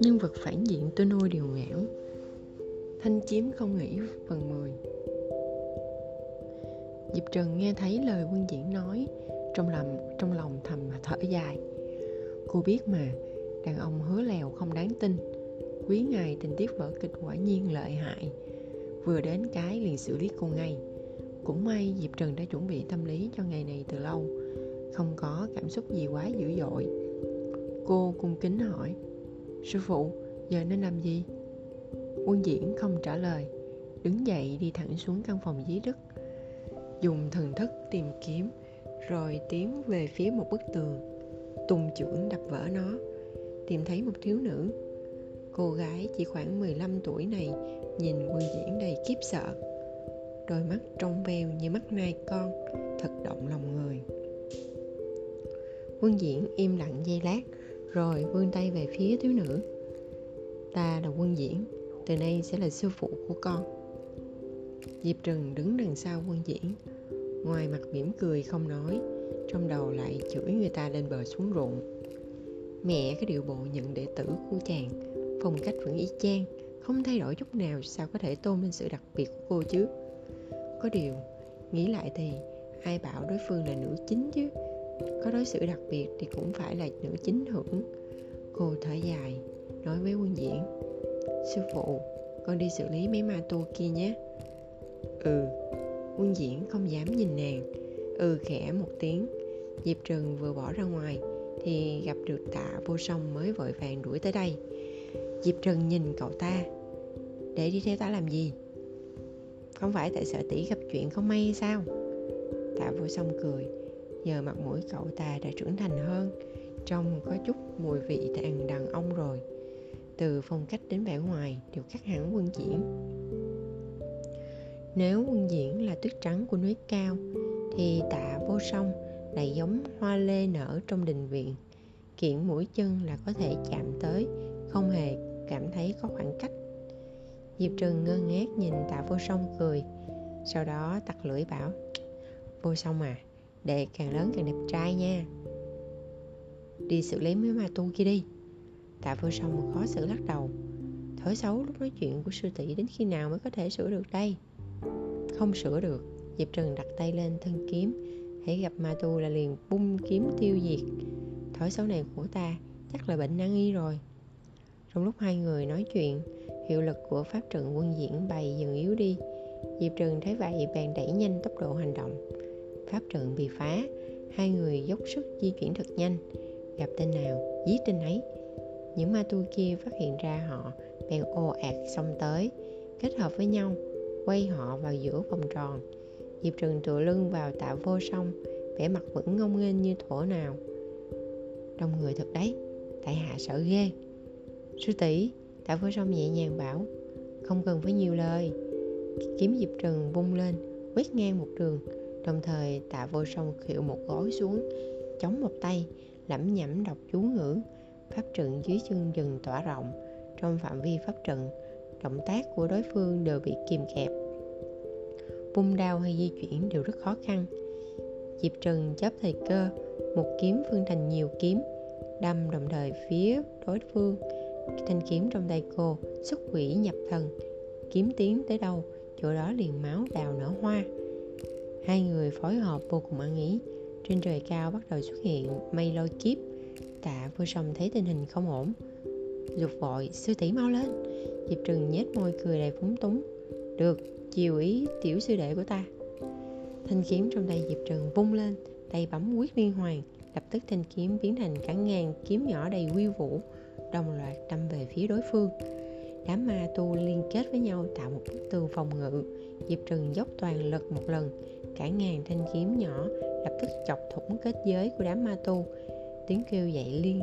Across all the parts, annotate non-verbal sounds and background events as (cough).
Nhân vật phản diện tôi nuôi điều ngãn Thanh chiếm không nghĩ phần 10 Diệp Trần nghe thấy lời quân diễn nói Trong lòng, trong lòng thầm thở dài. Cô biết mà Đàn ông hứa lèo không đáng tin. Quý ngày tình tiết vở kịch quả nhiên lợi hại. Vừa đến cái liền xử lý cô ngay. Cũng may Diệp Trần đã chuẩn bị tâm lý cho ngày này từ lâu. Không có cảm xúc gì quá dữ dội. Cô cung kính hỏi Sư phụ, giờ nên làm gì? Quân diễn không trả lời Đứng dậy đi thẳng xuống căn phòng dưới đất. Dùng thần thức tìm kiếm Rồi tiến về phía một bức tường. Tung chưởng đập vỡ nó Tìm thấy một thiếu nữ. Cô gái chỉ khoảng 15 tuổi này Nhìn quân diễn đầy kiếp sợ. Đôi mắt trong veo như mắt nai con, Thật động lòng người. Quân diễn im lặng giây lát, rồi vươn tay về phía thiếu nữ. Ta là quân diễn, từ nay sẽ là sư phụ của con. Diệp trừng đứng đằng sau quân diễn, ngoài mặt mỉm cười không nói, trong đầu lại chửi người ta lên bờ xuống ruộng. Mẹ cái điệu bộ nhận đệ tử của chàng, phong cách vẫn y chang, không thay đổi chút nào sao có thể tôn lên sự đặc biệt của cô chứ? Có điều, nghĩ lại thì, ai bảo đối phương là nữ chính chứ? Có đối xử đặc biệt thì cũng phải là nữ chính hưởng. Cô thở dài, nói với quân diễn. Sư phụ, con đi xử lý mấy ma tu kia nhé. Ừ quân diễn không dám nhìn nàng. Ừ khẽ một tiếng. Diệp trừng vừa bỏ ra ngoài thì gặp được tạ vô song mới vội vàng đuổi tới đây. Diệp trừng nhìn cậu ta. Để đi theo ta làm gì? Không phải tại sợ tỷ gặp chuyện không may hay sao? Tạ vô song cười. Giờ mặt mũi cậu ta đã trưởng thành hơn. Trông có chút mùi vị đàn đàn ông rồi. Từ phong cách đến vẻ ngoài đều khác hẳn quân diễn. Nếu quân diễn là tuyết trắng của núi cao, thì tạ vô song lại giống hoa lê nở trong đình viện. Kiện mũi chân là có thể chạm tới, không hề cảm thấy có khoảng cách diệp trừng ngơ ngác nhìn tạ vô song cười. Sau đó tặc lưỡi bảo, vô song à đệ càng lớn càng đẹp trai nha. Đi xử lý mấy ma tu kia đi. Tạ vô song khó xử lắc đầu. Thói xấu lúc nói chuyện của sư tỷ đến khi nào mới có thể sửa được đây? Không sửa được, diệp Trừng đặt tay lên thân kiếm. Hãy gặp ma tu là liền bung kiếm tiêu diệt. Thói xấu này của ta chắc là bệnh nan y rồi. Trong lúc hai người nói chuyện hiệu lực của pháp trận quân diễn bày dần yếu đi. Diệp trần thấy vậy, bèn đẩy nhanh tốc độ hành động. Pháp trận bị phá, hai người dốc sức di chuyển thật nhanh. Gặp tên nào, giết tên ấy. Những ma tu kia phát hiện ra họ, bèn ồ ạt xông tới, kết hợp với nhau, quay họ vào giữa vòng tròn. Diệp trừng tựa lưng vào tạ vô song, vẻ mặt vẫn ngông nghênh như thổ nào. Đông người thật đấy, tại hạ sợ ghê. Sư tỷ tạ vô song nhẹ nhàng bảo, không cần phải nhiều lời. Kiếm diệp Trần vung lên, quét ngang một đường, đồng thời tạ vô song khịu một gối xuống, chống một tay, lẩm nhẩm đọc chú ngữ, pháp trận dưới chân dần tỏa rộng. Trong phạm vi pháp trận, động tác của đối phương đều bị kìm kẹp. Vung đao hay di chuyển đều rất khó khăn. Diệp trần chấp thời cơ, một kiếm phân thành nhiều kiếm, đâm đồng thời phía đối phương thanh kiếm trong tay cô xuất quỷ nhập thần. Kiếm tiến tới đâu, chỗ đó liền máu đào nở hoa. Hai người phối hợp vô cùng ăn ý. Trên trời cao bắt đầu xuất hiện mây lôi kiếp. Tạ vô song thấy tình hình không ổn. Dục vội, sư tỷ mau lên. Diệp trừng nhếch môi cười đầy phúng túng. Được, chiều ý tiểu sư đệ của ta. Thanh kiếm trong tay diệp trừng vung lên, tay bấm quyết liên hoàn, lập tức thanh kiếm biến thành cả ngàn kiếm nhỏ đầy quy vũ đồng loạt đâm về phía đối phương. Đám ma tu liên kết với nhau tạo một bức tường phòng ngự. Diệp trừng dốc toàn lực một lần, cả ngàn thanh kiếm nhỏ lập tức chọc thủng kết giới của đám ma tu. Tiếng kêu dậy liên,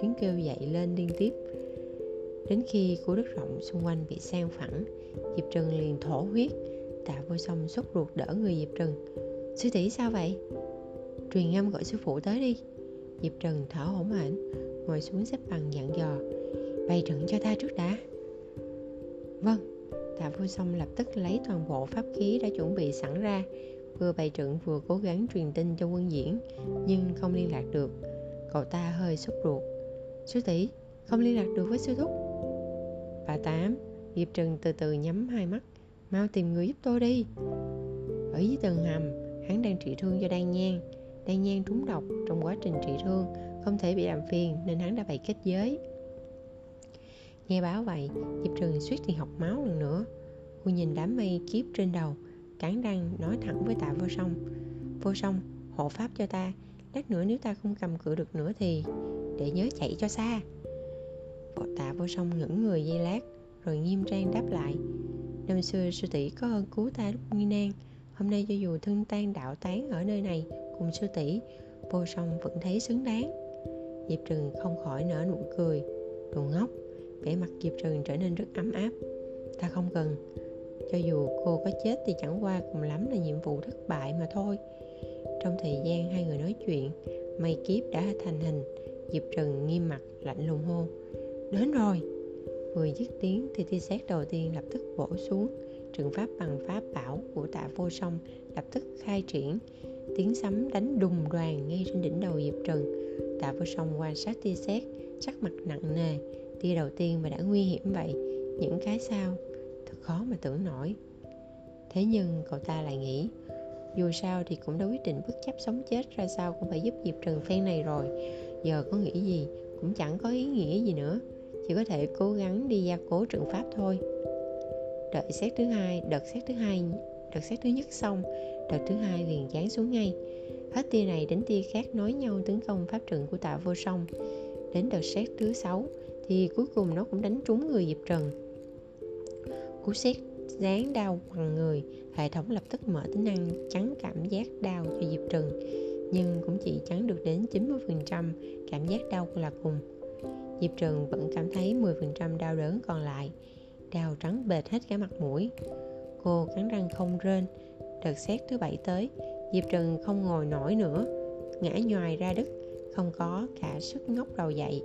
tiếng kêu dậy lên liên tiếp. Đến khi khu đất rộng xung quanh bị sang phẳng, diệp trần liền thổ huyết, tạ vô song sốt ruột đỡ người diệp trần sư tỷ sao vậy? Truyền âm gọi sư phụ tới đi. Diệp trần thở hổn hển ngồi xuống xếp bằng dặn dò, bày trận cho ta trước đã. Vâng tạ vô song lập tức lấy toàn bộ pháp khí đã chuẩn bị sẵn ra, vừa bày trận vừa cố gắng truyền tin cho quân diễn, nhưng không liên lạc được. Cậu ta hơi sốt ruột. Sư tỷ, không liên lạc được với sư thúc. Bà tám, diệp trần từ từ nhắm hai mắt, mau tìm người giúp tôi đi. Ở dưới tầng hầm, hắn đang trị thương cho đan nhan. Đan nhan trúng độc trong quá trình trị thương không thể bị làm phiền nên hắn đã bày kết giới. Nghe báo vậy, diệp trường suýt thì học máu lần nữa. Cô nhìn đám mây kiếp trên đầu cán răng nói thẳng với tạ vô song. Vô song, hộ pháp cho ta, lát nữa nếu ta không cầm cự được nữa thì để nhớ chạy cho xa. Bộ tạ vô song ngẩng người giây lát, rồi nghiêm trang đáp lại. Năm xưa sư tỷ có ơn cứu ta lúc nguy nan, hôm nay cho dù thân tan đạo tán ở nơi này cùng sư tỷ, vô song vẫn thấy xứng đáng diệp trừng không khỏi nở nụ cười. Đồ ngốc, vẻ mặt diệp trừng trở nên rất ấm áp. Ta không cần. Cho dù cô có chết thì chẳng qua cùng lắm là nhiệm vụ thất bại mà thôi. Trong thời gian hai người nói chuyện, mây kiếp đã thành hình. Diệp trần nghiêm mặt, lạnh lùng hô. Đến rồi. Vừa dứt tiếng thì tia sét đầu tiên lập tức bổ xuống. Trừng pháp bằng pháp bảo của tạ vô song lập tức khai triển tiếng sấm đánh đùng đoàn ngay trên đỉnh đầu diệp trần. Tạ vô song quan sát tia sét, sắc mặt nặng nề. Tia đầu tiên mà đã nguy hiểm vậy, những cái sau thật khó mà tưởng nổi. Thế nhưng cậu ta lại nghĩ, dù sao thì cũng đã quyết định bất chấp sống chết ra sao cũng phải giúp diệp trần phen này rồi. Giờ có nghĩ gì? Cũng chẳng có ý nghĩa gì nữa. Chỉ có thể cố gắng đi gia cố trận pháp thôi. Đợi xét thứ hai, đợt xét thứ hai, đợt xét thứ nhất xong đợt thứ hai liền giáng xuống ngay. Hết tia này đến tia khác nối nhau tấn công pháp trận của tạ vô song. Đến đợt xét thứ sáu thì cuối cùng nó cũng đánh trúng người diệp trần. Cú xét dán đau bằng người, hệ thống lập tức mở tính năng chắn cảm giác đau cho diệp trần, nhưng cũng chỉ chắn được đến 90% cảm giác đau là cùng. Diệp trần vẫn cảm thấy 10% đau đớn còn lại đau trắng bệt hết cả mặt mũi. Cô cắn răng không rên đợt xét thứ bảy tới. Diệp trần không ngồi nổi nữa, ngã nhoài ra đất, không có cả sức ngóc đầu dậy.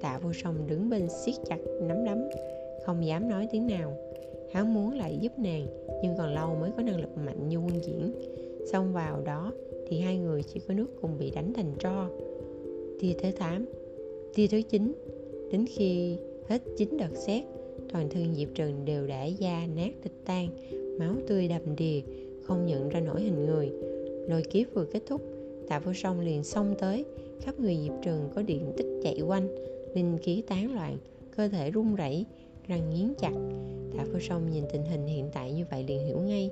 Tạ vô song đứng bên siết chặt nắm đấm, không dám nói tiếng nào. Hắn muốn lại giúp nàng, nhưng còn lâu mới có năng lực mạnh như quân diễn. Xông vào đó thì hai người chỉ có nước cùng bị đánh thành tro. Tia thứ 8 tia thứ 9 đến khi hết chín đợt xét, toàn thân diệp trần đều đã da nát thịt tan, máu tươi đầm đìa không nhận ra nổi hình người. Lôi kiếp vừa kết thúc, tạ vô song liền xông tới, khắp người diệp trường có điện tích chạy quanh, linh khí tán loạn, cơ thể run rẩy, răng nghiến chặt. Tạ vô song nhìn tình hình hiện tại như vậy liền hiểu ngay,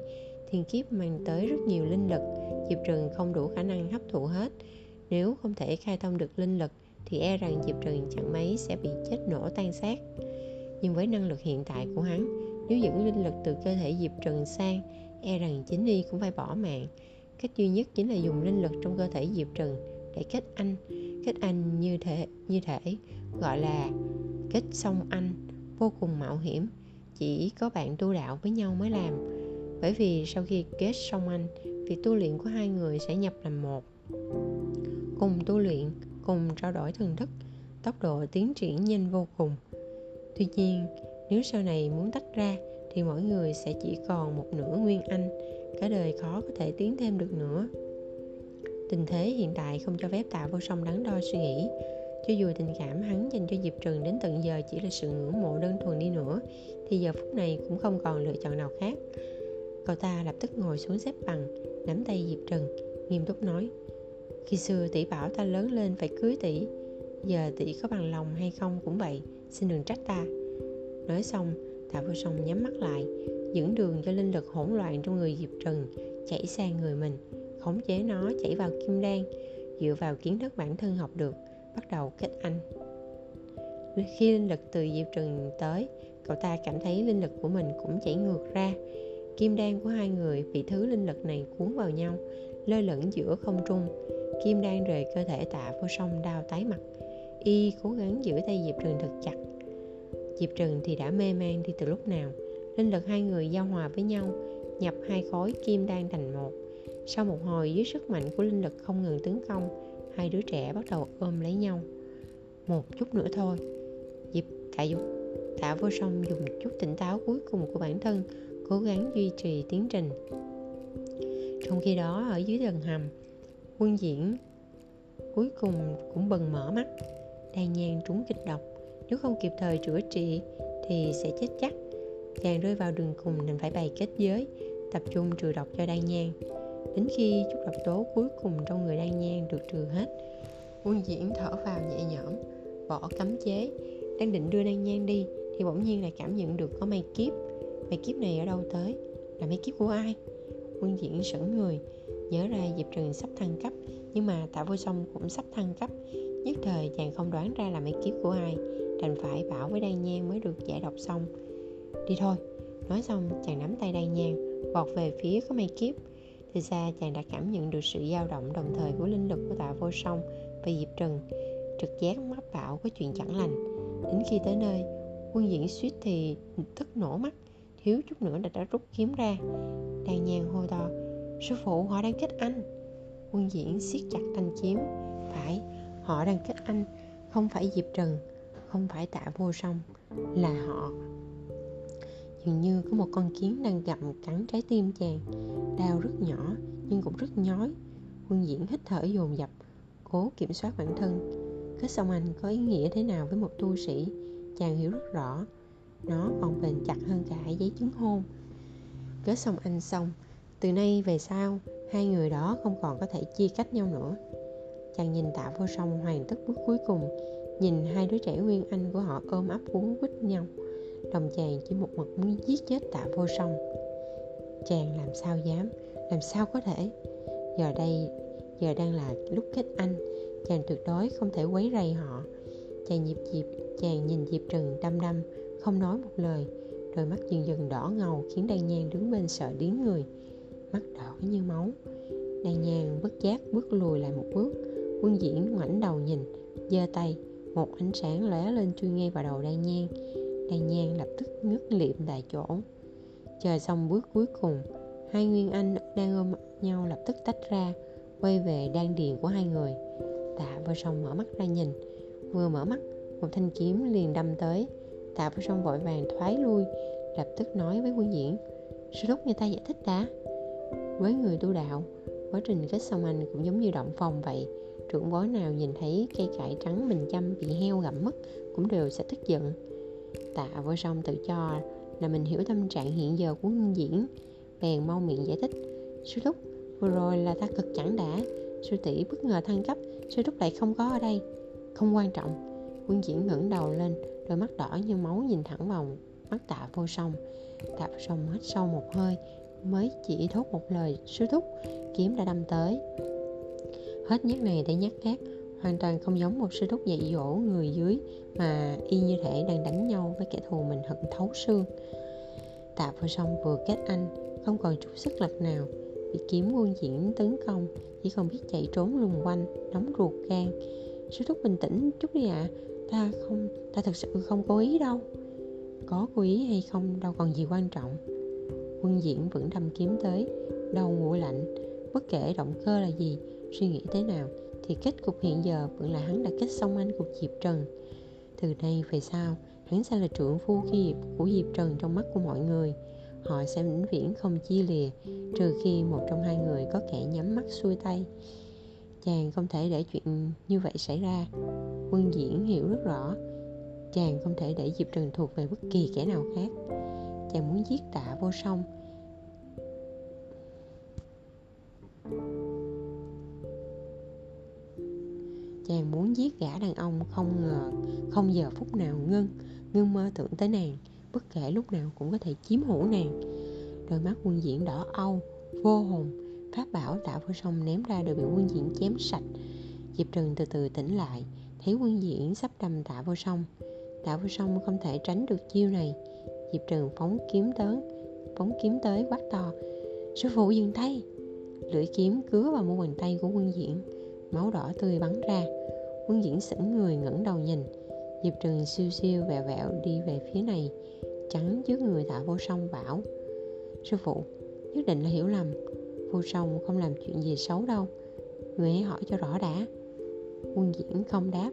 thiên kiếp mang tới rất nhiều linh lực, diệp trường không đủ khả năng hấp thụ hết. Nếu không thể khai thông được linh lực, thì e rằng diệp trường chẳng mấy sẽ bị chết nổ tan xác. Nhưng với năng lực hiện tại của hắn, nếu dẫn linh lực từ cơ thể diệp trần sang e rằng chính y cũng phải bỏ mạng. Cách duy nhất chính là dùng linh lực trong cơ thể diệp trần để kết anh. Kết anh như thể như thể gọi là kết song anh, vô cùng mạo hiểm. Chỉ có bạn tu đạo với nhau mới làm. Bởi vì sau khi kết song anh, việc tu luyện của hai người sẽ nhập làm một. Cùng tu luyện, cùng trao đổi thần thức, tốc độ tiến triển nhanh vô cùng. Tuy nhiên, nếu sau này muốn tách ra thì mỗi người sẽ chỉ còn một nửa nguyên anh, cả đời khó có thể tiến thêm được nữa. Tình thế hiện tại không cho phép tạ vô song đắn đo suy nghĩ, cho dù tình cảm hắn dành cho diệp trần đến tận giờ chỉ là sự ngưỡng mộ đơn thuần đi nữa, thì giờ phút này cũng không còn lựa chọn nào khác. Cậu ta lập tức ngồi xuống xếp bằng, nắm tay diệp trần, nghiêm túc nói, khi xưa tỷ bảo ta lớn lên phải cưới tỷ, giờ tỷ có bằng lòng hay không cũng vậy, xin đừng trách ta. Nói xong tạ vô song nhắm mắt lại. Dẫn đường cho linh lực hỗn loạn trong người diệp trần chảy sang người mình, khống chế nó chảy vào kim đan, dựa vào kiến thức bản thân học được, bắt đầu kết anh. Khi linh lực từ diệp trần tới, cậu ta cảm thấy linh lực của mình cũng chảy ngược ra. Kim đan của hai người bị thứ linh lực này cuốn vào nhau, lơ lửng giữa không trung. Kim đan rời cơ thể tạ vô song đau tái mặt. Y cố gắng giữ tay diệp trần thật chặt diệp Trừng thì đã mê man đi từ lúc nào. Linh lực hai người giao hòa với nhau, nhập hai khối kim đan thành một. Sau một hồi, dưới sức mạnh của linh lực không ngừng tấn công, hai đứa trẻ bắt đầu ôm lấy nhau. Một chút nữa thôi. Diệp tạ dục, tạ vô song dùng chút tỉnh táo cuối cùng của bản thân, cố gắng duy trì tiến trình. Trong khi đó, ở dưới tầng hầm, quân diễn cuối cùng cũng bừng mở mắt. Đan nhang trúng kịch độc nếu không kịp thời chữa trị thì sẽ chết chắc. Chàng rơi vào đường cùng nên phải bày kết giới, tập trung trừ độc cho đan nhang đến khi chút độc tố cuối cùng trong người đan nhang được trừ hết, quân diễn thở vào nhẹ nhõm, bỏ cấm chế, đang định đưa đan nhang đi thì bỗng nhiên lại cảm nhận được có mây kiếp. Mây kiếp này ở đâu tới? Là mây kiếp của ai? Quân diễn sững người, nhớ ra diệp trừng sắp thăng cấp, nhưng mà tạ vô song cũng sắp thăng cấp, nhất thời chàng không đoán ra là mây kiếp của ai đành phải bảo với đan nhang mới được giải độc xong. Đi thôi. Nói xong, chàng nắm tay đan nhang vọt về phía có mây kiếp. Từ xa chàng đã cảm nhận được sự dao động đồng thời của linh lực của tạ vô song và diệp trừng trực giác mách bảo có chuyện chẳng lành. Đến khi tới nơi, quân diễn suýt thì tức nổ mắt. Thiếu chút nữa đã đã rút kiếm ra. Đan nhang hô to, sư phụ, họ đang kết anh. Quân diễn siết chặt thanh kiếm. Phải, họ đang kết anh, không phải diệp trần không phải tạ vô song, là họ. Dường như có một con kiến đang gặm cắn trái tim chàng, đau rất nhỏ nhưng cũng rất nhói. Quân diễn hít thở dồn dập, cố kiểm soát bản thân. Kết song anh có ý nghĩa thế nào với một tu sĩ? Chàng hiểu rất rõ, nó còn bền chặt hơn cả giấy chứng hôn. Kết xong anh xong, từ nay về sau, hai người đó không còn có thể chia cách nhau nữa. Chàng nhìn tạ vô song hoàn tất bước cuối cùng nhìn hai đứa trẻ nguyên anh của họ ôm ấp cuốn quýt nhau. Lòng chàng chỉ một mực muốn giết chết tạ vô song. Chàng làm sao dám? Làm sao có thể? Giờ đây, giờ đang là lúc kết anh. Chàng tuyệt đối không thể quấy rầy họ. Chàng nhịp dịp chàng nhìn diệp trừng đăm đăm, không nói một lời. Đôi mắt dần dần đỏ ngầu khiến đan nhang đứng bên sợ điếng người. Mắt đỏ như máu. Đan nhang bất giác bước lùi lại một bước. Quân diễn ngoảnh đầu nhìn, giơ tay một ánh sáng lóe lên chui ngay vào đầu đan nhang đan nhang lập tức ngất liệm tại chỗ. Chờ xong bước cuối cùng, hai nguyên anh đang ôm nhau lập tức tách ra, quay về đan điền của hai người. Tạ vô song mở mắt ra nhìn. Vừa mở mắt, một thanh kiếm liền đâm tới. Tạ vô song vội vàng thoái lui, lập tức nói với quân diễn, sư thúc người ta giải thích đã. Với người tu đạo, quá trình kết xong anh cũng giống như động phòng vậy trưởng bối nào nhìn thấy cây cải trắng mình chăm bị heo gặm mất cũng đều sẽ tức giận. Tạ vô song tự cho là mình hiểu tâm trạng hiện giờ của ngân diễn, bèn mau miệng giải thích. Sư thúc, vừa rồi là ta cực chẳng đã. Sư tỷ bất ngờ thăng cấp, sư thúc lại không có ở đây. Không quan trọng. Quân diễn ngẩng đầu lên, đôi mắt đỏ như máu nhìn thẳng vào mắt tạ vô song. Tạ vô song hít sâu một hơi, mới chỉ thốt một lời, sư thúc, kiếm đã đâm tới hết nhát này đến nhát khác. Hoàn toàn không giống một sư thúc dạy dỗ người dưới mà y như thể đang đánh nhau với kẻ thù mình hận thấu xương. Tạ vừa xong vừa kết anh, không còn chút sức lực nào. Bị kiếm quân diễn tấn công, chỉ còn biết chạy trốn lùng quanh nóng ruột gan. Sư thúc bình tĩnh chút đi ạ à. ta không, ta thực sự không cố ý đâu. Có cố ý hay không đâu còn gì quan trọng. Quân diễn vẫn đâm kiếm tới đầu nguội lạnh. Bất kể động cơ là gì suy nghĩ thế nào, thì kết cục hiện giờ vẫn là hắn đã kết xong anh cuộc diệp trần. Từ nay về sau, hắn sẽ là trưởng phu khi của diệp trần trong mắt của mọi người. Họ sẽ vĩnh viễn không chia lìa, trừ khi một trong hai người có kẻ nhắm mắt xuôi tay. Chàng không thể để chuyện như vậy xảy ra. Quân diễn hiểu rất rõ, chàng không thể để diệp trần thuộc về bất kỳ kẻ nào khác. Chàng muốn giết tạ vô song. Chàng muốn giết gã đàn ông không ngờ, không giờ phút nào ngưng ngưng mơ tưởng tới nàng, bất kể lúc nào cũng có thể chiếm hữu nàng. Đôi mắt quân diễn đỏ âu, vô hồn pháp bảo tạ vô song ném ra đều bị quân diễn chém sạch. Diệp trừng từ từ tỉnh lại, thấy quân diễn sắp đâm tạ vô song. Tạ vô song không thể tránh được chiêu này. Diệp trừng phóng kiếm tới, phóng kiếm tới quát to, sư phụ dừng tay! Lưỡi kiếm cứa vào mu bàn tay của quân diễn máu đỏ tươi bắn ra. Quân diễn sững người ngẩng đầu nhìn. Diệp trừng siêu siêu vẹo vẹo đi về phía này, chắn trước người tạ vô song, bảo, sư phụ, nhất định là hiểu lầm. Vô song không làm chuyện gì xấu đâu. Người hãy hỏi cho rõ đã. Quân diễn không đáp.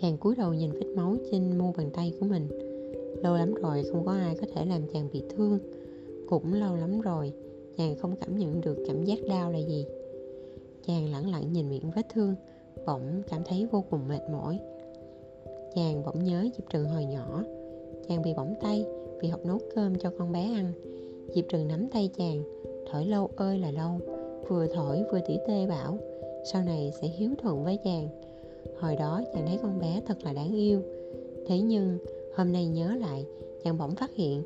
Chàng cúi đầu nhìn vết máu trên mu bàn tay của mình. Lâu lắm rồi không có ai có thể làm chàng bị thương. Cũng lâu lắm rồi, chàng không cảm nhận được cảm giác đau là gì chàng lẳng lặng nhìn miệng vết thương, bỗng cảm thấy vô cùng mệt mỏi. Chàng bỗng nhớ diệp trừng hồi nhỏ. Chàng bị bỏng tay vì học nấu cơm cho con bé ăn. Diệp trừng nắm tay chàng thổi lâu ơi là lâu, vừa thổi vừa tỉ tê bảo, sau này sẽ hiếu thuận với chàng. Hồi đó chàng thấy con bé thật là đáng yêu. Thế nhưng hôm nay nhớ lại, chàng bỗng phát hiện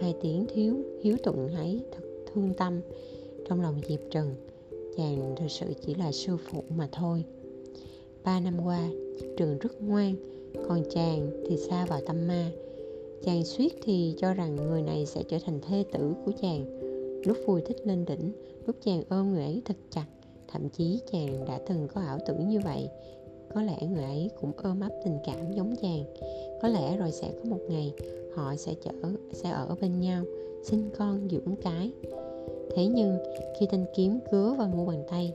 hai tiếng thiếu, hiếu thuận ấy thật thương tâm trong lòng diệp trừng chàng thực sự chỉ là sư phụ mà thôi. Ba năm qua, trường rất ngoan, còn chàng thì xa vào tâm ma. Chàng suýt thì cho rằng người này sẽ trở thành thê tử của chàng. Lúc vui thích lên đỉnh, lúc chàng ôm người ấy thật chặt, thậm chí chàng đã từng có ảo tưởng như vậy. Có lẽ người ấy cũng ôm ấp tình cảm giống chàng. Có lẽ rồi sẽ có một ngày, họ sẽ chở, sẽ ở bên nhau, sinh con dưỡng cái thế nhưng, khi thanh kiếm cứa vào mu bàn tay,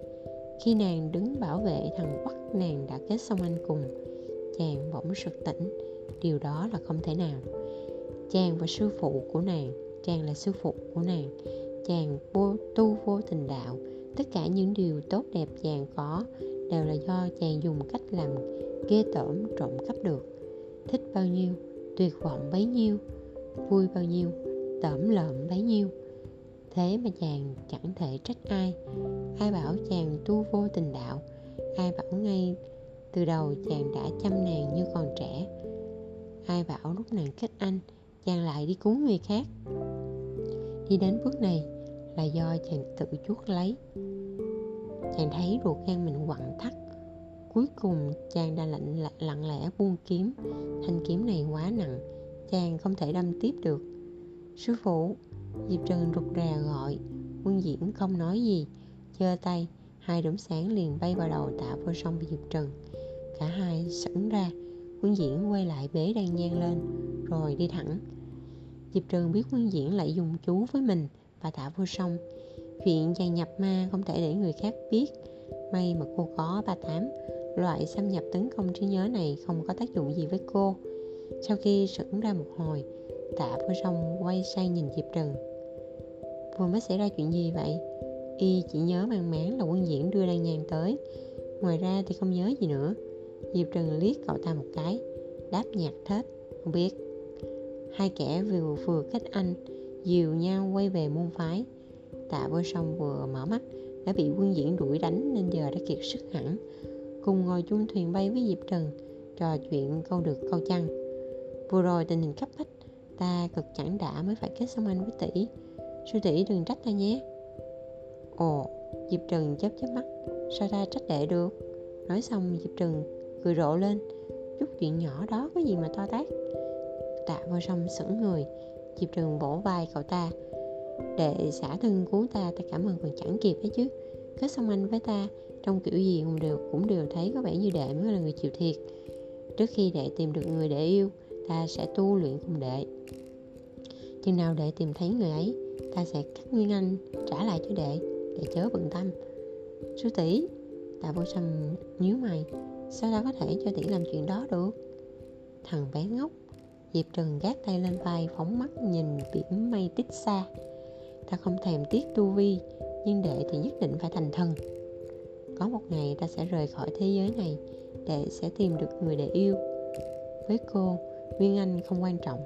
khi nàng đứng bảo vệ thằng quắc nàng đã kết xong anh cùng, chàng bỗng sực tỉnh. Điều đó là không thể nào. Chàng và sư phụ của nàng, chàng là sư phụ của nàng, chàng vô, tu vô tình đạo. Tất cả những điều tốt đẹp chàng có đều là do chàng dùng cách làm ghê tởm trộm cắp được. Thích bao nhiêu, tuyệt vọng bấy nhiêu, vui bao nhiêu, tởm lợm bấy nhiêu thế mà chàng chẳng thể trách ai. Ai bảo chàng tu vô tình đạo, ai bảo ngay từ đầu chàng đã chăm nàng như còn trẻ. Ai bảo lúc nàng kết anh, chàng lại đi cứu người khác. Đi đến bước này là do chàng tự chuốc lấy. Chàng thấy ruột gan mình quặn thắt, cuối cùng chàng đã lạnh lặng lẽ buông kiếm. Thanh kiếm này quá nặng, chàng không thể đâm tiếp được. Sư phụ diệp trần rụt rè gọi. Quân diễn không nói gì giơ tay, hai đốm sáng liền bay vào đầu tạ vô song diệp trần. Cả hai sững ra, quân diễn quay lại bế đan nhang lên, rồi đi thẳng. Diệp trần biết quân diễn lại dùng chú với mình và tạ vô song. Chuyện chàng nhập ma không thể để người khác biết. May mà cô có ba tám, loại xâm nhập tấn công trí nhớ này không có tác dụng gì với cô. Sau khi sững ra một hồi tạ vô song quay sang nhìn diệp trần vừa mới xảy ra chuyện gì vậy? Y chỉ nhớ mang máng là quân diễn đưa đan nhàn tới. Ngoài ra thì không nhớ gì nữa. Diệp trần liếc cậu ta một cái, đáp nhạt thết, không biết. Hai kẻ vừa vừa kết anh, dìu nhau quay về môn phái. Tạ vô sông vừa mở mắt, đã bị quân diễn đuổi đánh nên giờ đã kiệt sức hẳn. Cùng ngồi chung thuyền bay với diệp trần, trò chuyện câu được câu chăng. Vừa rồi tình hình cấp bách ta cực chẳng đã mới phải kết xong anh với tỷ sư tỷ đừng trách ta nhé. Ồ, diệp trần chớp chớp mắt. Sao ta trách đệ được? Nói xong, diệp trần cười rộ lên. Chút chuyện nhỏ đó có gì mà to tát? Tạ vô song sững người. Diệp trần vỗ vai cậu ta. Để xả thân cứu ta ta cảm ơn còn chẳng kịp ấy chứ. Kết xong anh với ta, trong kiểu gì cũng đều cũng đều thấy có vẻ như đệ mới là người chịu thiệt. Trước khi đệ tìm được người để yêu, ta sẽ tu luyện cùng đệ. Chừng nào đệ tìm thấy người ấy ta sẽ cắt nguyên anh trả lại cho đệ để chớ bận tâm. Sư tỷ tạ vô sâm nhíu mày, sao ta có thể cho tỷ làm chuyện đó được? Thằng bé ngốc, diệp trần gác tay lên vai, phóng mắt nhìn biển mây tích xa. Ta không thèm tiếc tu vi, nhưng đệ thì nhất định phải thành thần. Có một ngày ta sẽ rời khỏi thế giới này đệ sẽ tìm được người để yêu. Với cô, nguyên anh không quan trọng,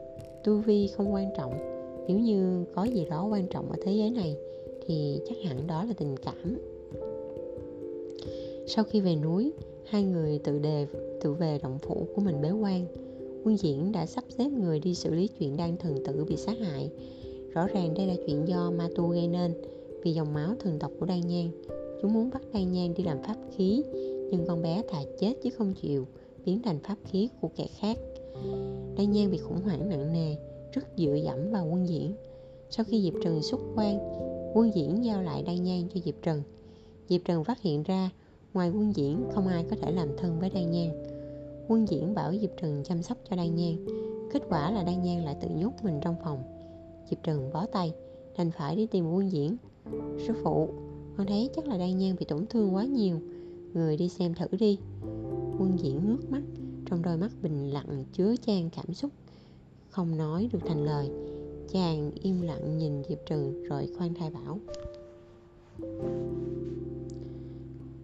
tu vi không quan trọng nếu như có gì đó quan trọng ở thế giới này thì chắc hẳn đó là tình cảm. Sau khi về núi, hai người tự đề, tự về động phủ của mình bế quan. Quân diễn đã sắp xếp người đi xử lý chuyện đan thần tử bị sát hại. Rõ ràng đây là chuyện do ma tu gây nên, vì dòng máu thần tộc của đan nhan. Chúng muốn bắt đan nhan đi làm pháp khí, nhưng con bé thà chết chứ không chịu, biến thành pháp khí của kẻ khác. Đan nhan bị khủng hoảng nặng nề rất dựa dẫm vào quân diễn. Sau khi diệp trần xuất quan, quân diễn giao lại đan nhan cho diệp trần. Diệp trần phát hiện ra, ngoài quân diễn, không ai có thể làm thân với đan nhan quân diễn bảo diệp trần chăm sóc cho đan nhan kết quả là đan nhan lại tự nhốt mình trong phòng. Diệp trần bó tay, đành phải đi tìm quân diễn. Sư phụ, con thấy chắc là đan nhan bị tổn thương quá nhiều. Người đi xem thử đi. Quân diễn ngước mắt, trong đôi mắt bình lặng chứa chan cảm xúc không nói được thành lời. Chàng im lặng nhìn diệp trừng rồi khoan thai bảo.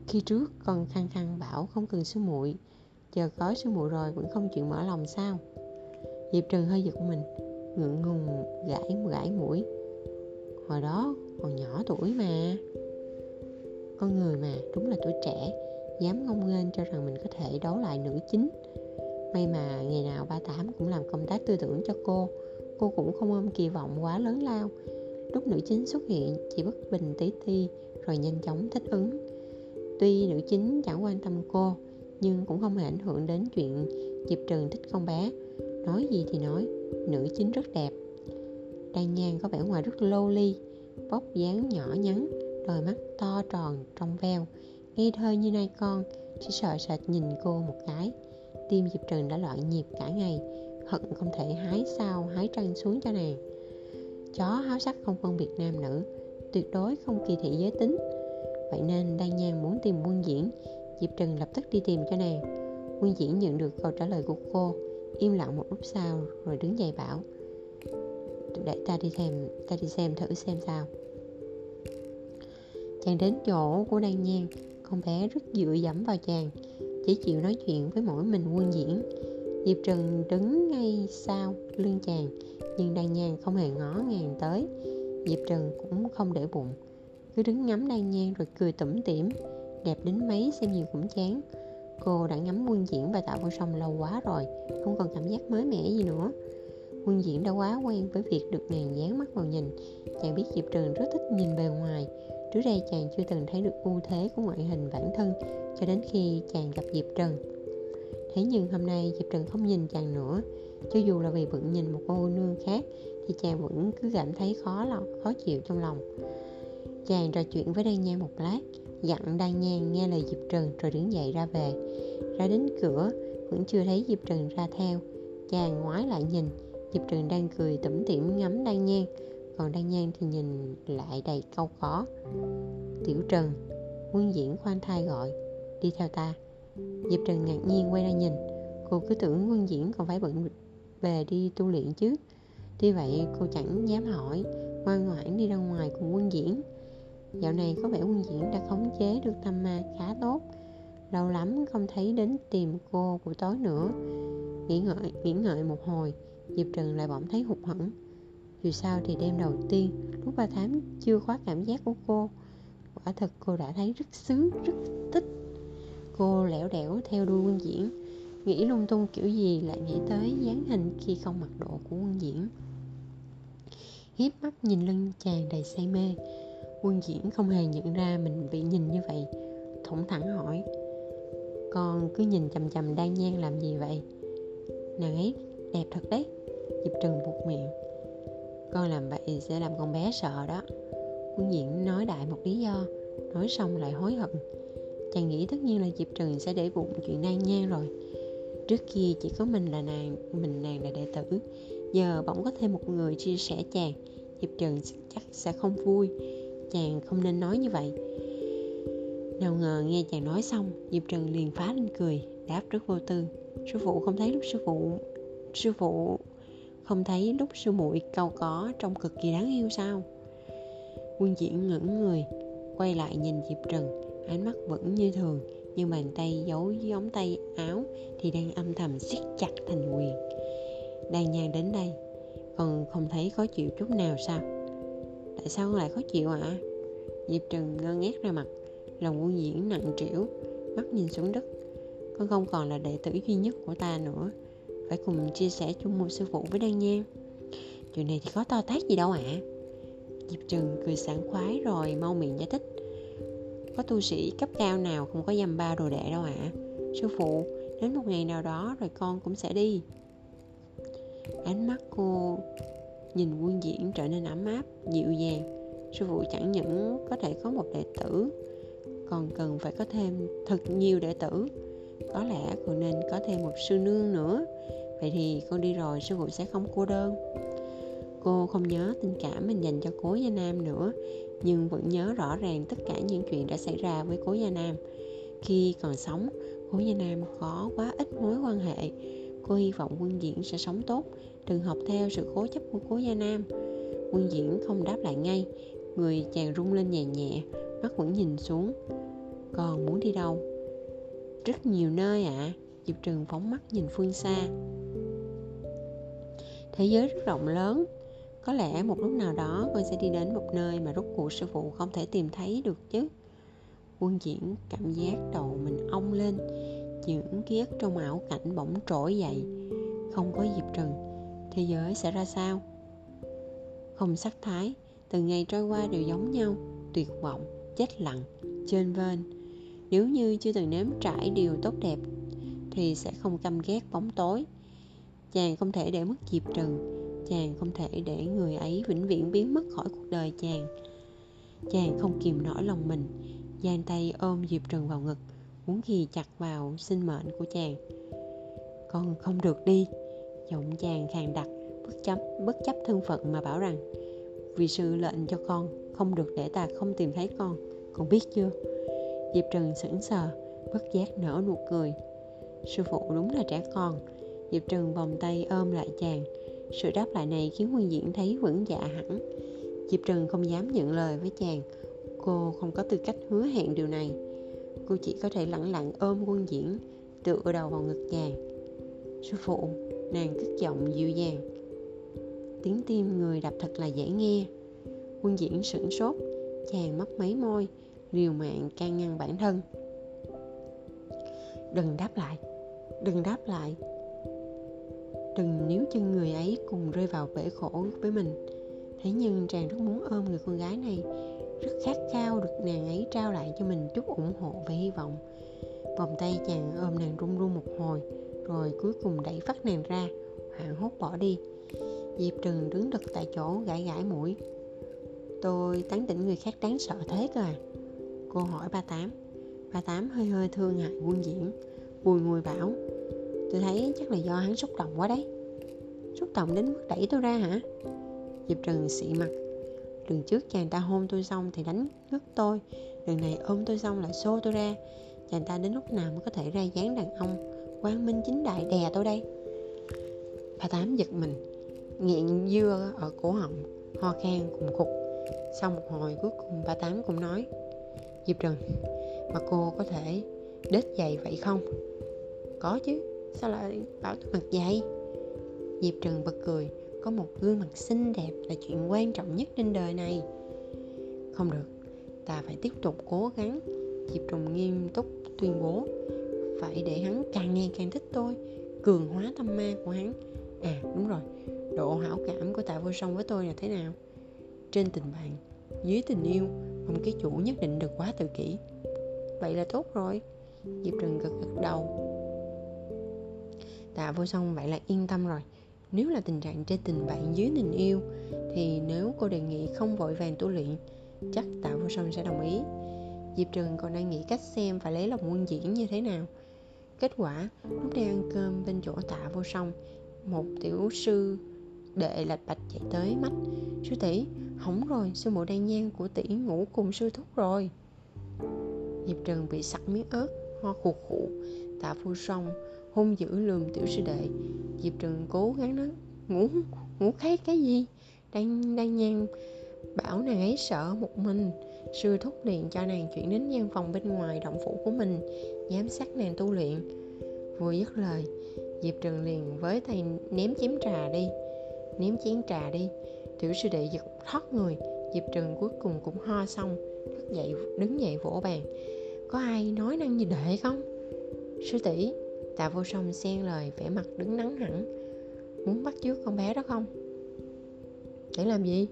Khi trước con khăng khăng bảo không cần sư muội, giờ có sư muội rồi vẫn không chịu mở lòng sao? Diệp trừng hơi giật mình, ngượng ngùng gãi gãi mũi. Hồi đó còn nhỏ tuổi mà. Con người mà, đúng là tuổi trẻ, dám ngông nghênh cho rằng mình có thể đấu lại nữ chính may mà ngày nào ba tám cũng làm công tác tư tưởng cho cô. Cô cũng không ôm kỳ vọng quá lớn lao. Lúc nữ chính xuất hiện chỉ bất bình tí ti rồi nhanh chóng thích ứng. Tuy nữ chính chẳng quan tâm cô, nhưng cũng không hề ảnh hưởng đến chuyện diệp trần thích con bé. Nói gì thì nói, nữ chính rất đẹp. Đan nhan có vẻ ngoài rất lô ly vóc dáng nhỏ nhắn, đôi mắt to tròn trong veo ngây thơ như nai con, chỉ sợ sệt nhìn cô một cái tim diệp trần đã loạn nhịp cả ngày hận không thể hái sao, hái trăng xuống cho nàng. Chó háo sắc không phân biệt nam nữ, tuyệt đối không kỳ thị giới tính. Vậy nên đan nhan muốn tìm quân diễn diệp trần lập tức đi tìm cho nàng. Quân diễn nhận được câu trả lời của cô, im lặng một lúc sau rồi đứng dậy bảo, để ta đi xem, ta đi xem thử xem sao. Chàng đến chỗ của đan nhan, con bé rất dựa dẫm vào chàng chỉ chịu nói chuyện với mỗi mình quân diễn. Diệp trần đứng ngay sau lưng chàng, nhưng đan nhan không hề ngó ngàng tới. Diệp trần cũng không để bụng, cứ đứng ngắm đan nhan rồi cười tủm tỉm, đẹp đến mấy xem nhiều cũng chán. Cô đã ngắm quân diễn và tạo vô song lâu quá rồi, không còn cảm giác mới mẻ gì nữa. Quân diễn đã quá quen với việc được nàng dán mắt vào nhìn. Chàng biết diệp trần rất thích nhìn bề ngoài trước đây chàng chưa từng thấy được ưu thế của ngoại hình bản thân cho đến khi chàng gặp diệp trần. Thế nhưng hôm nay diệp trần không nhìn chàng nữa. Cho dù là vì vẫn nhìn một cô nương khác, thì chàng vẫn cứ cảm thấy khó lòng, khó chịu trong lòng. Chàng trò chuyện với đan nhan một lát, dặn đan nhan nghe lời diệp trần rồi đứng dậy ra về. Ra đến cửa, vẫn chưa thấy diệp trần ra theo. Chàng ngoái lại nhìn, diệp trần đang cười tủm tỉm ngắm đan nhan còn đan nhan thì nhìn lại đầy câu khó. Tiểu trần, quân diễn khoan thai gọi, đi theo ta. Diệp trần ngạc nhiên quay ra nhìn. Cô cứ tưởng quân diễn còn phải bận về đi tu luyện chứ. Tuy vậy, cô chẳng dám hỏi, ngoan ngoãn đi ra ngoài cùng quân diễn. Dạo này có vẻ quân diễn đã khống chế được tâm ma khá tốt. Lâu lắm không thấy đến tìm cô buổi tối nữa. Nghĩ ngợi nghĩ ngợi một hồi, diệp trần lại bỗng thấy hụt hẫng dù sao thì đêm đầu tiên, lúc ba tháng chưa khóa cảm giác của cô, quả thật cô đã thấy rất sướng rất thích. Cô lẻo đẻo theo đuôi quân diễn, nghĩ lung tung kiểu gì lại nghĩ tới dáng hình khi không mặc độ của quân diễn. Hiếp mắt nhìn lưng chàng đầy say mê, quân diễn không hề nhận ra mình bị nhìn như vậy. Thủng thẳng hỏi, con cứ nhìn chầm chầm đang nhan làm gì vậy? Nàng ấy đẹp thật đấy. Diệp trần buộc miệng con làm vậy sẽ làm con bé sợ đó. Quân diễn nói đại một lý do, nói xong lại hối hận. Chàng nghĩ tất nhiên là diệp trần sẽ để bụng chuyện nan nhan rồi. Trước kia chỉ có mình là nàng, mình nàng là đệ tử. Giờ bỗng có thêm một người chia sẻ chàng, diệp trần chắc sẽ không vui. Chàng không nên nói như vậy. Nào ngờ nghe chàng nói xong, diệp trần liền phá lên cười, đáp rất vô tư. Sư phụ không thấy lúc sư phụ sư phụ không thấy lúc sư muội cau có trông cực kỳ đáng yêu sao? Quân diễn ngẩng người, quay lại nhìn diệp trần, ánh mắt vẫn như thường, nhưng bàn tay giấu dưới ống tay áo thì đang âm thầm siết chặt thành quyền. Đang nhàn đến đây, còn không thấy khó chịu chút nào sao? Tại sao lại khó chịu ạ? À? diệp trần ngơ ngác ra mặt, lòng quân diễn nặng trĩu, mắt nhìn xuống đất. Con không còn là đệ tử duy nhất của ta nữa phải cùng chia sẻ chung một sư phụ với đan nhan chuyện này thì có to tát gì đâu ạ. À? diệp Trừng cười sảng khoái rồi mau miệng giải thích. Có tu sĩ cấp cao nào không có dăm ba đồ đệ đâu ạ? À? sư phụ, đến một ngày nào đó rồi con cũng sẽ đi. Ánh mắt cô nhìn quân diễn trở nên ấm áp, dịu dàng. Sư phụ chẳng những có thể có một đệ tử, còn cần phải có thêm thật nhiều đệ tử có lẽ cô nên có thêm một sư nương nữa. Vậy thì con đi rồi, sư phụ sẽ không cô đơn. Cô không nhớ tình cảm mình dành cho cố gia nam nữa, nhưng vẫn nhớ rõ ràng tất cả những chuyện đã xảy ra với cố gia nam. Khi còn sống, cố gia nam có quá ít mối quan hệ. Cô hy vọng quân diễn sẽ sống tốt đừng học theo sự cố chấp của cố gia nam. Quân diễn không đáp lại ngay, người chàng rung lên nhẹ nhẹ, mắt vẫn nhìn xuống. Còn muốn đi đâu? Rất nhiều nơi ạ. À. diệp trừng phóng mắt nhìn phương xa. Thế giới rất rộng lớn. Có lẽ một lúc nào đó con sẽ đi đến một nơi mà rốt cuộc sư phụ không thể tìm thấy được chứ. Quân diễn cảm giác đầu mình ong lên, những ký ức trong ảo cảnh bỗng trỗi dậy. Không có diệp trừng, thế giới sẽ ra sao? Không sắc thái, từng ngày trôi qua đều giống nhau, tuyệt vọng, chết lặng trên vên nếu như chưa từng nếm trải điều tốt đẹp, thì sẽ không căm ghét bóng tối. Chàng không thể để mất diệp trần, chàng không thể để người ấy vĩnh viễn biến mất khỏi cuộc đời chàng. Chàng không kìm nổi lòng mình, giang tay ôm diệp trần vào ngực muốn ghi chặt vào sinh mệnh của chàng. Con không được đi, giọng chàng khàn đặc, bất chấp bất chấp thân phận mà bảo rằng, vì sự lệnh cho con, không được để ta không tìm thấy con con biết chưa? Diệp trừng sững sờ bất giác nở nụ cười sư phụ đúng là trẻ con diệp trừng vòng tay ôm lại chàng sự đáp lại này khiến Nguyên Diễn thấy vững dạ hẳn. Diệp Trần không dám nhận lời với chàng. Cô không có tư cách hứa hẹn điều này. Cô chỉ có thể lặng lặng ôm Quân Diễn, tựa đầu vào ngực chàng. Sư phụ, nàng cất giọng dịu dàng. Tiếng tim người đập thật là dễ nghe. Quân Diễn sửng sốt, chàng mấp mấy môi, liều mạng can ngăn bản thân. Đừng đáp lại, đừng đáp lại, đừng níu chân người ấy cùng rơi vào bể khổ với mình. Thế nhưng chàng rất muốn ôm người con gái này rất khát khao được nàng ấy trao lại cho mình chút ủng hộ và hy vọng. Vòng tay chàng ôm nàng run run một hồi rồi cuối cùng đẩy phát nàng ra hoảng hốt bỏ đi. Diệp trừng đứng đực tại chỗ gãi gãi mũi. Tôi tán tỉnh người khác đáng sợ thế cơ à? Cô hỏi ba tám. Ba tám hơi hơi thương hại quân diễn, bùi ngùi bảo, tôi thấy chắc là do hắn xúc động quá đấy. Xúc động đến mức đẩy tôi ra hả? Diệp trần xị mặt, lần trước chàng ta hôn tôi xong thì đánh ngất tôi, lần này ôm tôi xong lại xô tôi ra. Chàng ta đến lúc nào mới có thể ra dáng đàn ông quang minh chính đại đè tôi đây? Bà tám giật mình, nghiện dưa ở cổ họng, ho khan cùng khục. Sau một hồi cuối cùng bà tám cũng nói diệp trần, mà cô có thể đết giày vậy không? Có chứ, sao lại bảo tôi mặc dày diệp trần bật cười, có một gương mặt xinh đẹp là chuyện quan trọng nhất trên đời này. Không được, ta phải tiếp tục cố gắng. Diệp trần nghiêm túc tuyên bố, phải để hắn càng ngày càng thích tôi, cường hóa tâm ma của hắn. À đúng rồi, độ hảo cảm của tạ vô song với tôi là thế nào? Trên tình bạn, dưới tình yêu ông cái chủ nhất định được quá tự kỷ. Vậy là tốt rồi. Diệp trần gật gật đầu. Tạ vô song vậy là yên tâm rồi. Nếu là tình trạng trên tình bạn dưới tình yêu, thì nếu cô đề nghị không vội vàng tu luyện, chắc tạ vô song sẽ đồng ý. Diệp trừng còn đang nghĩ cách xem phải lấy lòng quân diễn như thế nào. Kết quả, lúc đang ăn cơm bên chỗ tạ vô song, một tiểu sư đệ lạch bạch chạy tới mắt. Sư tỷ hỏng rồi, sư mụ đan nhan của tỷ ngủ cùng sư thúc rồi. Diệp trần bị sặc miếng ớt, ho khụ khụ. Tạ phu xong hung dữ lườm tiểu sư đệ. Diệp trần cố gắng nói, ngủ ngủ kháy cái gì? Đang đang nhan bảo nàng ấy sợ một mình. Sư thúc liền cho nàng chuyển đến gian phòng bên ngoài động phủ của mình, giám sát nàng tu luyện. Vừa dứt lời, diệp trần liền với tay ném chén trà đi. Ném chén trà đi tiểu sư đệ giật thoát người, diệp trừng cuối cùng cũng ho xong, thức dậy, đứng dậy vỗ bàn. Có ai nói năng như đệ không? Sư tỷ, tạ vô song xen lời, vẻ mặt đứng nắng hẳn. Muốn bắt chước con bé đó không? Để làm gì?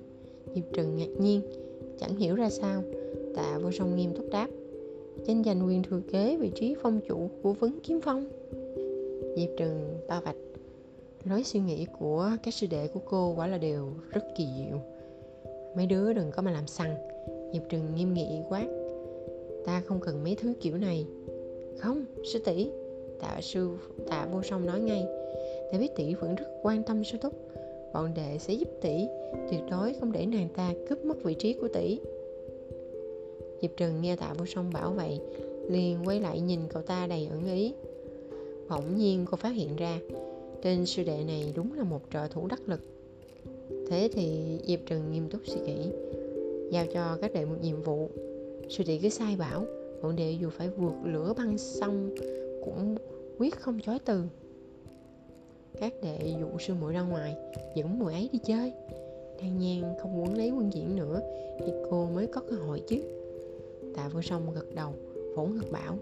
Diệp trừng ngạc nhiên, chẳng hiểu ra sao. Tạ vô song nghiêm túc đáp. Tranh giành quyền thừa kế vị trí phong chủ của vấn kiếm phong. Diệp trừng to vạch nói suy nghĩ của các sư đệ của cô quả là đều rất kỳ diệu. Mấy đứa đừng có mà làm sằng diệp trừng nghiêm nghị quát. Ta không cần mấy thứ kiểu này. Không, sư tỷ. Tạ sư, tạ vô song nói ngay. Ta biết tỷ vẫn rất quan tâm sư thúc. Bọn đệ sẽ giúp tỷ, tuyệt đối không để nàng ta cướp mất vị trí của tỷ. Diệp trần nghe tạ vô song bảo vậy, liền quay lại nhìn cậu ta đầy ẩn ý. Bỗng nhiên cô phát hiện ra tên sư đệ này đúng là một trợ thủ đắc lực. Thế thì diệp trần nghiêm túc suy nghĩ, giao cho các đệ một nhiệm vụ. Sư đệ cứ sai bảo, bọn đệ dù phải vượt lửa băng sông cũng quyết không chối từ. Các đệ dụ sư muội ra ngoài, dẫn muội ấy đi chơi. Đan nhan không muốn lấy quân diễn nữa, thì cô mới có cơ hội chứ. Tạ vô song gật đầu, vỗ ngực bảo,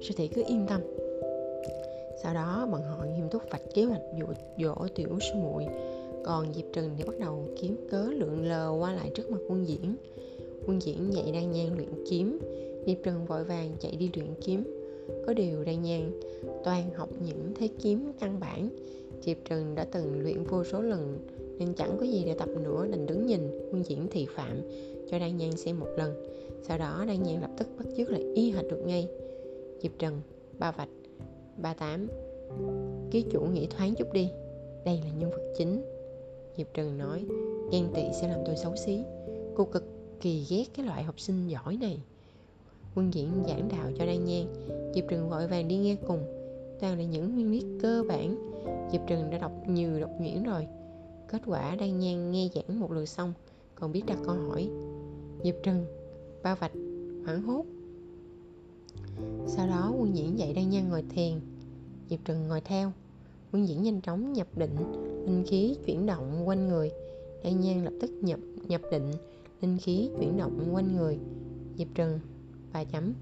sư tỷ cứ yên tâm sau đó bọn họ nghiêm túc vạch kế hoạch dụ dỗ tiểu sư muội. Còn diệp trừng thì bắt đầu kiếm cớ lượn lờ qua lại trước mặt quân diễn. Quân diễn dạy đan nhan luyện kiếm. Diệp trừng vội vàng chạy đi luyện kiếm. Có điều đan nhan toàn học những thế kiếm căn bản. Diệp trừng đã từng luyện vô số lần, nên chẳng có gì để tập nữa đành đứng nhìn quân diễn thị phạm cho đan nhan xem một lần. Sau đó đan nhan lập tức bắt chước lại y hệt được ngay. Diệp trần ba vạch ba tám. Ký chủ nghĩ thoáng chút đi. Đây là nhân vật chính. Diệp trần nói, ghen tị sẽ làm tôi xấu xí. Cô cực kỳ ghét cái loại học sinh giỏi này. Quân diễn giảng đạo cho đan nhan. Diệp trần vội vàng đi nghe cùng. Toàn là những nguyên lý cơ bản. Diệp trần đã đọc nhiều đọc nhuyễn rồi. Kết quả đan nhan nghe giảng một lượt xong, còn biết đặt câu hỏi. Diệp trần bao vạch, hoảng hốt. Sau đó, quân diễn dạy đan nhan ngồi thiền diệp trần ngồi theo. Quân diễn nhanh chóng nhập định, linh khí chuyển động quanh người. Đan nhan lập tức nhập nhập định, linh khí chuyển động quanh người. Diệp trần và chấm.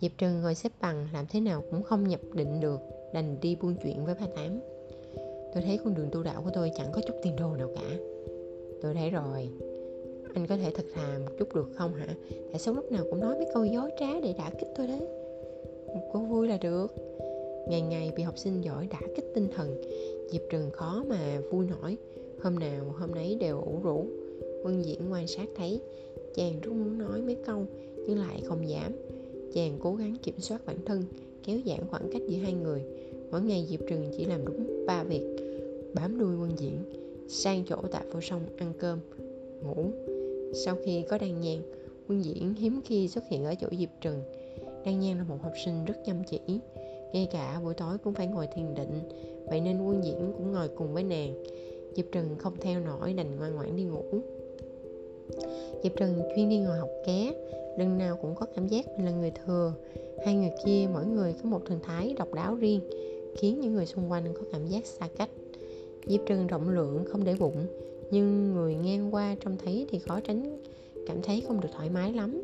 Diệp trần ngồi xếp bằng, làm thế nào cũng không nhập định được, đành đi buôn chuyện với ba tám. Tôi thấy con đường tu đạo của tôi chẳng có chút tiền đồ nào cả. Tôi thấy rồi. Anh có thể thật thà một chút được không hả? Tại sao lúc nào cũng nói mấy câu dối trá để đả kích tôi đấy? Có vui là được ngày ngày bị học sinh giỏi đã kích tinh thần, diệp trường khó mà vui nổi. Hôm nào hôm nấy đều ủ rũ. Quân diễn quan sát thấy, chàng rất muốn nói mấy câu, nhưng lại không dám. Chàng cố gắng kiểm soát bản thân, kéo giãn khoảng cách giữa hai người. Mỗi ngày diệp trừng chỉ làm đúng ba việc. Bám đuôi quân diễn, sang chỗ tạ vô sông ăn cơm, ngủ. Sau khi có đan nhàn quân diễn hiếm khi xuất hiện ở chỗ diệp trừng đan nhan là một học sinh rất chăm chỉ ngay cả buổi tối cũng phải ngồi thiền định, vậy nên quân diễn cũng ngồi cùng với nàng. Diệp trừng không theo nổi đành ngoan ngoãn đi ngủ. Diệp trừng chuyên đi ngồi học ké, lần nào cũng có cảm giác mình là người thừa. Hai người kia mỗi người có một thần thái độc đáo riêng, khiến những người xung quanh có cảm giác xa cách. Diệp trừng rộng lượng không để bụng, nhưng người ngang qua trông thấy thì khó tránh cảm thấy không được thoải mái lắm.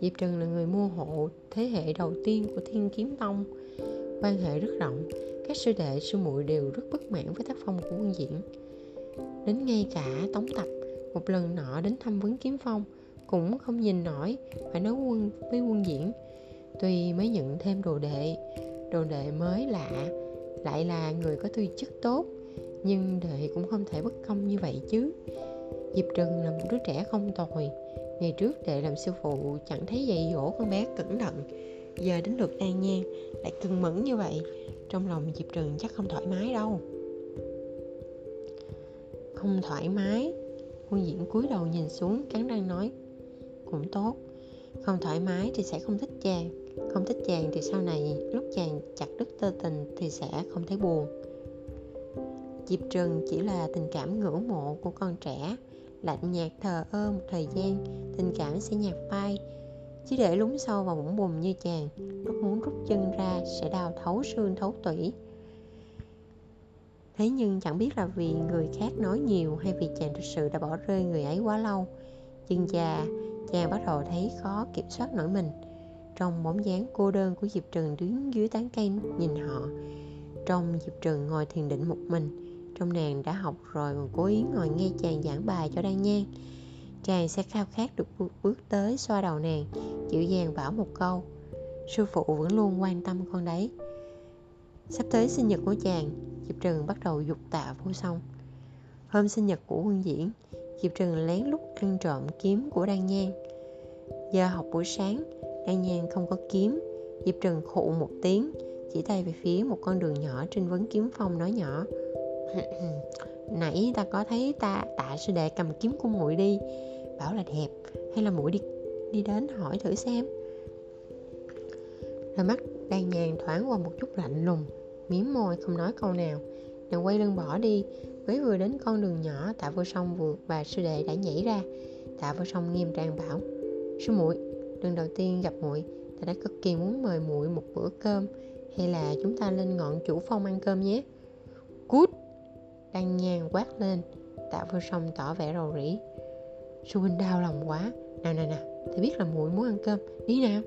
Diệp trừng là người mua hộ thế hệ đầu tiên của thiên kiếm tông quan hệ rất rộng. Các sư đệ, sư muội đều rất bất mãn với tác phong của quân diễn. Đến ngay cả tống tập, một lần nọ đến thăm vấn kiếm phong cũng không nhìn nổi, phải nói quân, với quân diễn. Tuy mới nhận thêm đồ đệ đồ đệ mới lạ, lại là người có tư chất tốt, nhưng đệ cũng không thể bất công như vậy chứ. Diệp trần là một đứa trẻ không tồi. Ngày trước đệ làm sư phụ chẳng thấy dạy dỗ con bé cẩn thận giờ đến lượt an nhan lại cưng mẫn như vậy, trong lòng diệp trừng chắc không thoải mái đâu. Không thoải mái? Quân diễn cúi đầu nhìn xuống, cắn răng nói, cũng tốt. Không thoải mái thì sẽ không thích chàng. Không thích chàng thì sau này lúc chàng chặt đứt tơ tình thì sẽ không thấy buồn. Diệp trừng chỉ là tình cảm ngưỡng mộ của con trẻ, lạnh nhạt thờ ơ một thời gian, tình cảm sẽ nhạt phai chỉ để lún sâu vào vũng bùn như chàng, lúc muốn rút chân ra sẽ đau thấu xương thấu tủy. Thế nhưng chẳng biết là vì người khác nói nhiều hay vì chàng thực sự đã bỏ rơi người ấy quá lâu. Chừng già chàng bắt đầu thấy khó kiểm soát nổi mình. Trong bóng dáng cô đơn của diệp trừng đứng dưới tán cây nhìn họ, trong diệp trừng ngồi thiền định một mình, trong nàng đã học rồi còn cố ý ngồi nghe chàng giảng bài cho đang nhang chàng sẽ khao khát được bước tới xoa đầu nàng, dịu dàng bảo một câu. Sư phụ vẫn luôn quan tâm con đấy. Sắp tới sinh nhật của chàng, diệp trừng bắt đầu dục tạ vô song hôm sinh nhật của quân diễn, diệp trừng lén lút ăn trộm kiếm của đan nhan. Giờ học buổi sáng, đan nhan không có kiếm. Diệp trừng khụ một tiếng, chỉ tay về phía một con đường nhỏ trên vấn kiếm phong nói nhỏ. (clears throat) Nãy ta có thấy ta, tạ sư đệ cầm kiếm của muội đi bảo là đẹp, hay là mũi đi đi đến hỏi thử xem. Đôi mắt đang nhàn thoáng qua một chút lạnh lùng miếm môi không nói câu nào. Nàng quay lưng bỏ đi, mới vừa đến con đường nhỏ, tạ vô song vượt và sư đệ đã nhảy ra. Tạ vô song nghiêm trang bảo, sư muội, lần đầu tiên gặp muội, ta đã cực kỳ muốn mời muội một bữa cơm, hay là chúng ta lên ngọn chủ phong ăn cơm nhé? Cút! Đăng nhàn quát lên. Tạ vô song tỏ vẻ rầu rĩ sư đau lòng quá. Nào nào nào thì biết là muội muốn ăn cơm. Đi nào.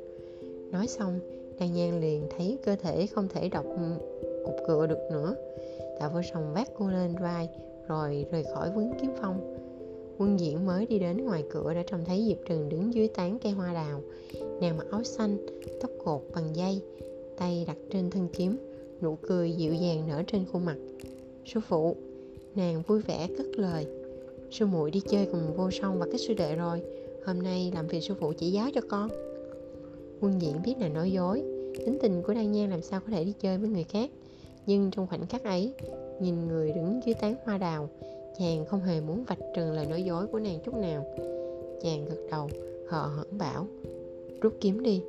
Nói xong, Đan nhan liền thấy cơ thể không thể đọc cục cựa được nữa. Tạ vô sòng vác cô lên vai, rồi rời khỏi vướng kiếm phong. Quân diễn mới đi đến ngoài cửa đã trông thấy diệp trừng đứng dưới tán cây hoa đào. Nàng mặc áo xanh, tóc cột bằng dây, tay đặt trên thân kiếm, nụ cười dịu dàng nở trên khuôn mặt. Sư phụ. Nàng vui vẻ cất lời sư muội đi chơi cùng vô song và các sư đệ rồi. Hôm nay làm phiền sư phụ chỉ giáo cho con. Quân diễn biết là nói dối, tính tình của đan nhan làm sao có thể đi chơi với người khác. Nhưng trong khoảnh khắc ấy, nhìn người đứng dưới tán hoa đào, chàng không hề muốn vạch trần lời nói dối của nàng chút nào. Chàng gật đầu, hờ hững bảo, rút kiếm đi.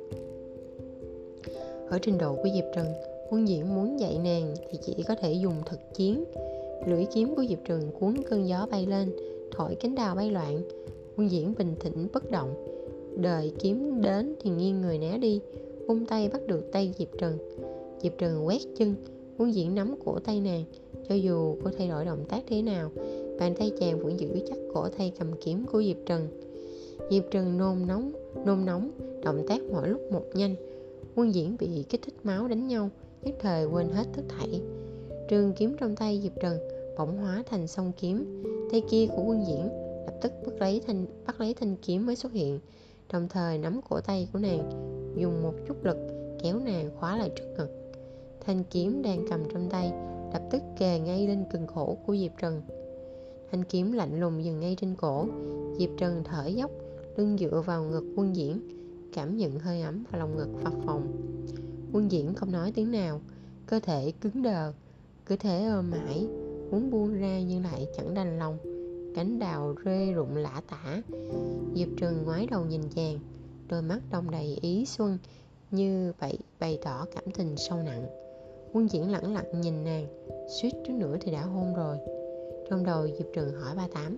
Ở trình độ của diệp trần, quân diễn muốn dạy nàng thì chỉ có thể dùng thực chiến. Lưỡi kiếm của diệp trần cuốn cơn gió bay lên thổi cánh đào bay loạn. Quân diễn bình tĩnh, bất động. Đợi kiếm đến thì nghiêng người né đi, vung tay bắt được tay diệp trần. Diệp trần quét chân, quân diễn nắm cổ tay nàng. Cho dù cô thay đổi động tác thế nào, bàn tay chàng vẫn giữ chắc cổ tay cầm kiếm của diệp trần. Diệp trần nôn nóng nôn nóng, động tác mỗi lúc một nhanh. Quân diễn bị kích thích máu đánh nhau, nhất thời quên hết tất thảy. Trường kiếm trong tay diệp trần bỗng hóa thành song kiếm tay kia của quân diễn lập tức bắt lấy thanh, bắt lấy thanh kiếm mới xuất hiện. Đồng thời nắm cổ tay của nàng, dùng một chút lực kéo nàng khóa lại trước ngực. Thanh kiếm đang cầm trong tay lập tức kề ngay lên cần cổ của diệp trần. Thanh kiếm lạnh lùng dừng ngay trên cổ. Diệp trần thở dốc, lưng dựa vào ngực quân diễn, cảm nhận hơi ấm và lòng ngực phập phồng. Quân diễn không nói tiếng nào, cơ thể cứng đờ, cứ thế ôm mãi muốn buông ra nhưng lại chẳng đành lòng. Cánh đào rê rụng lã tả. Diệp trừng ngoái đầu nhìn chàng, đôi mắt đông đầy ý xuân, như vậy bày tỏ cảm tình sâu nặng. Quân diễn lẳng lặng nhìn nàng, suýt chút nữa thì đã hôn rồi. Trong đầu diệp trừng hỏi ba tám,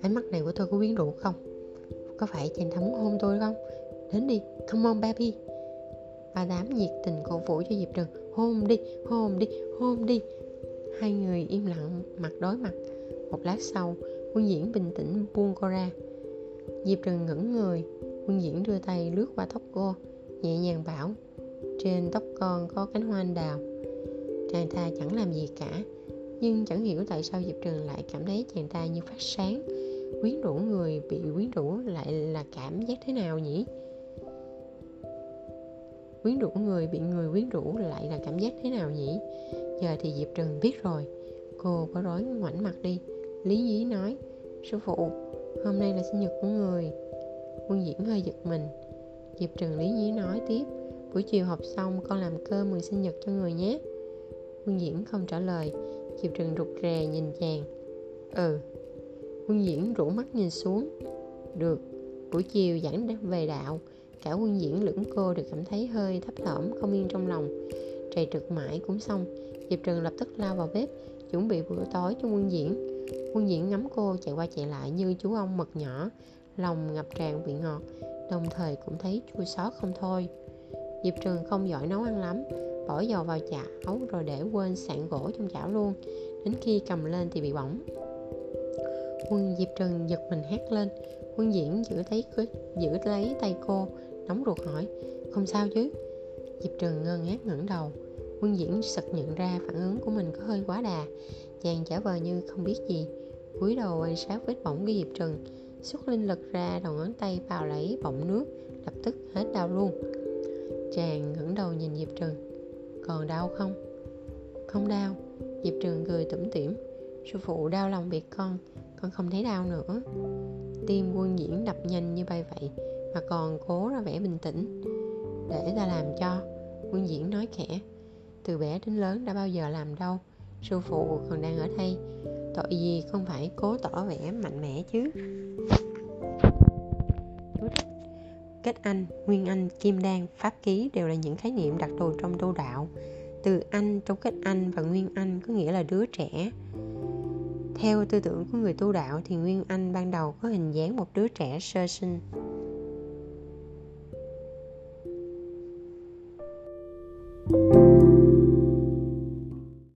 ánh mắt này của tôi có quyến rũ không? Có phải chàng ta muốn hôn tôi không? Đến đi come on baby. Ba tám nhiệt tình cổ vũ cho diệp trừng hôn đi hôn đi hôn đi hai người im lặng, mặt đối mặt. Một lát sau, quân diễn bình tĩnh buông cô ra. Diệp trần ngẩng người. Quân diễn đưa tay lướt qua tóc cô, nhẹ nhàng bảo, trên tóc con có cánh hoa anh đào. Chàng ta chẳng làm gì cả, nhưng chẳng hiểu tại sao diệp trần lại cảm thấy chàng ta như phát sáng. Quyến rũ người bị quyến rũ lại là cảm giác thế nào nhỉ? Quyến rũ người bị người quyến rũ lại là cảm giác thế nào nhỉ? Giờ thì diệp trần biết rồi. Cô có rối ngoảnh mặt đi. Lý nhí nói, sư phụ, hôm nay là sinh nhật của người. Quân diễn hơi giật mình. Diệp trần lý nhí nói tiếp, buổi chiều học xong, con làm cơm mừng sinh nhật cho người nhé. Quân diễn không trả lời. Diệp trần rụt rè nhìn chàng. Ừ. Quân diễn rủ mắt nhìn xuống. Được, buổi chiều giảng về đạo. Cả quân diễn lẫn cô đều cảm thấy hơi thấp thỏm, không yên trong lòng. Trầy trực mãi cũng xong diệp trần lập tức lao vào bếp, chuẩn bị bữa tối cho quân diễn. Quân diễn ngắm cô chạy qua chạy lại như chú ông mật nhỏ, lòng ngập tràn vị ngọt, đồng thời cũng thấy chua xót không thôi. Diệp trần không giỏi nấu ăn lắm, bỏ dầu vào chảo rồi để quên sạn gỗ trong chảo luôn, đến khi cầm lên thì bị bỏng. Quân diệp trần giật mình hét lên. Quân diễn giữ thấy giữ lấy tay cô, nóng ruột hỏi, không sao chứ? Diệp trần ngơ ngác ngẩng đầu quân diễn sực nhận ra phản ứng của mình có hơi quá đà. Chàng giả vờ như không biết gì. Cúi đầu quan sát vết bỏng của diệp trần xuất linh lực ra, đầu ngón tay vào lấy bọng nước, lập tức hết đau luôn. Chàng ngẩng đầu nhìn diệp trần còn đau không? Không đau. Diệp trần cười tủm tỉm. Sư phụ đau lòng việc con con không thấy đau nữa. Tim quân diễn đập nhanh như bay vậy, mà còn cố ra vẻ bình tĩnh. Để ta làm cho. Quân diễn nói khẽ từ bé đến lớn đã bao giờ làm đâu. Sư phụ còn đang ở đây. Tội gì không phải cố tỏ vẻ mạnh mẽ chứ? Kết anh, nguyên anh, kim đan, pháp ký đều là những khái niệm đặc thù trong tu đạo. Từ anh trong kết anh và nguyên anh có nghĩa là đứa trẻ. Theo tư tưởng của người tu đạo thì nguyên anh ban đầu có hình dáng một đứa trẻ sơ sinh.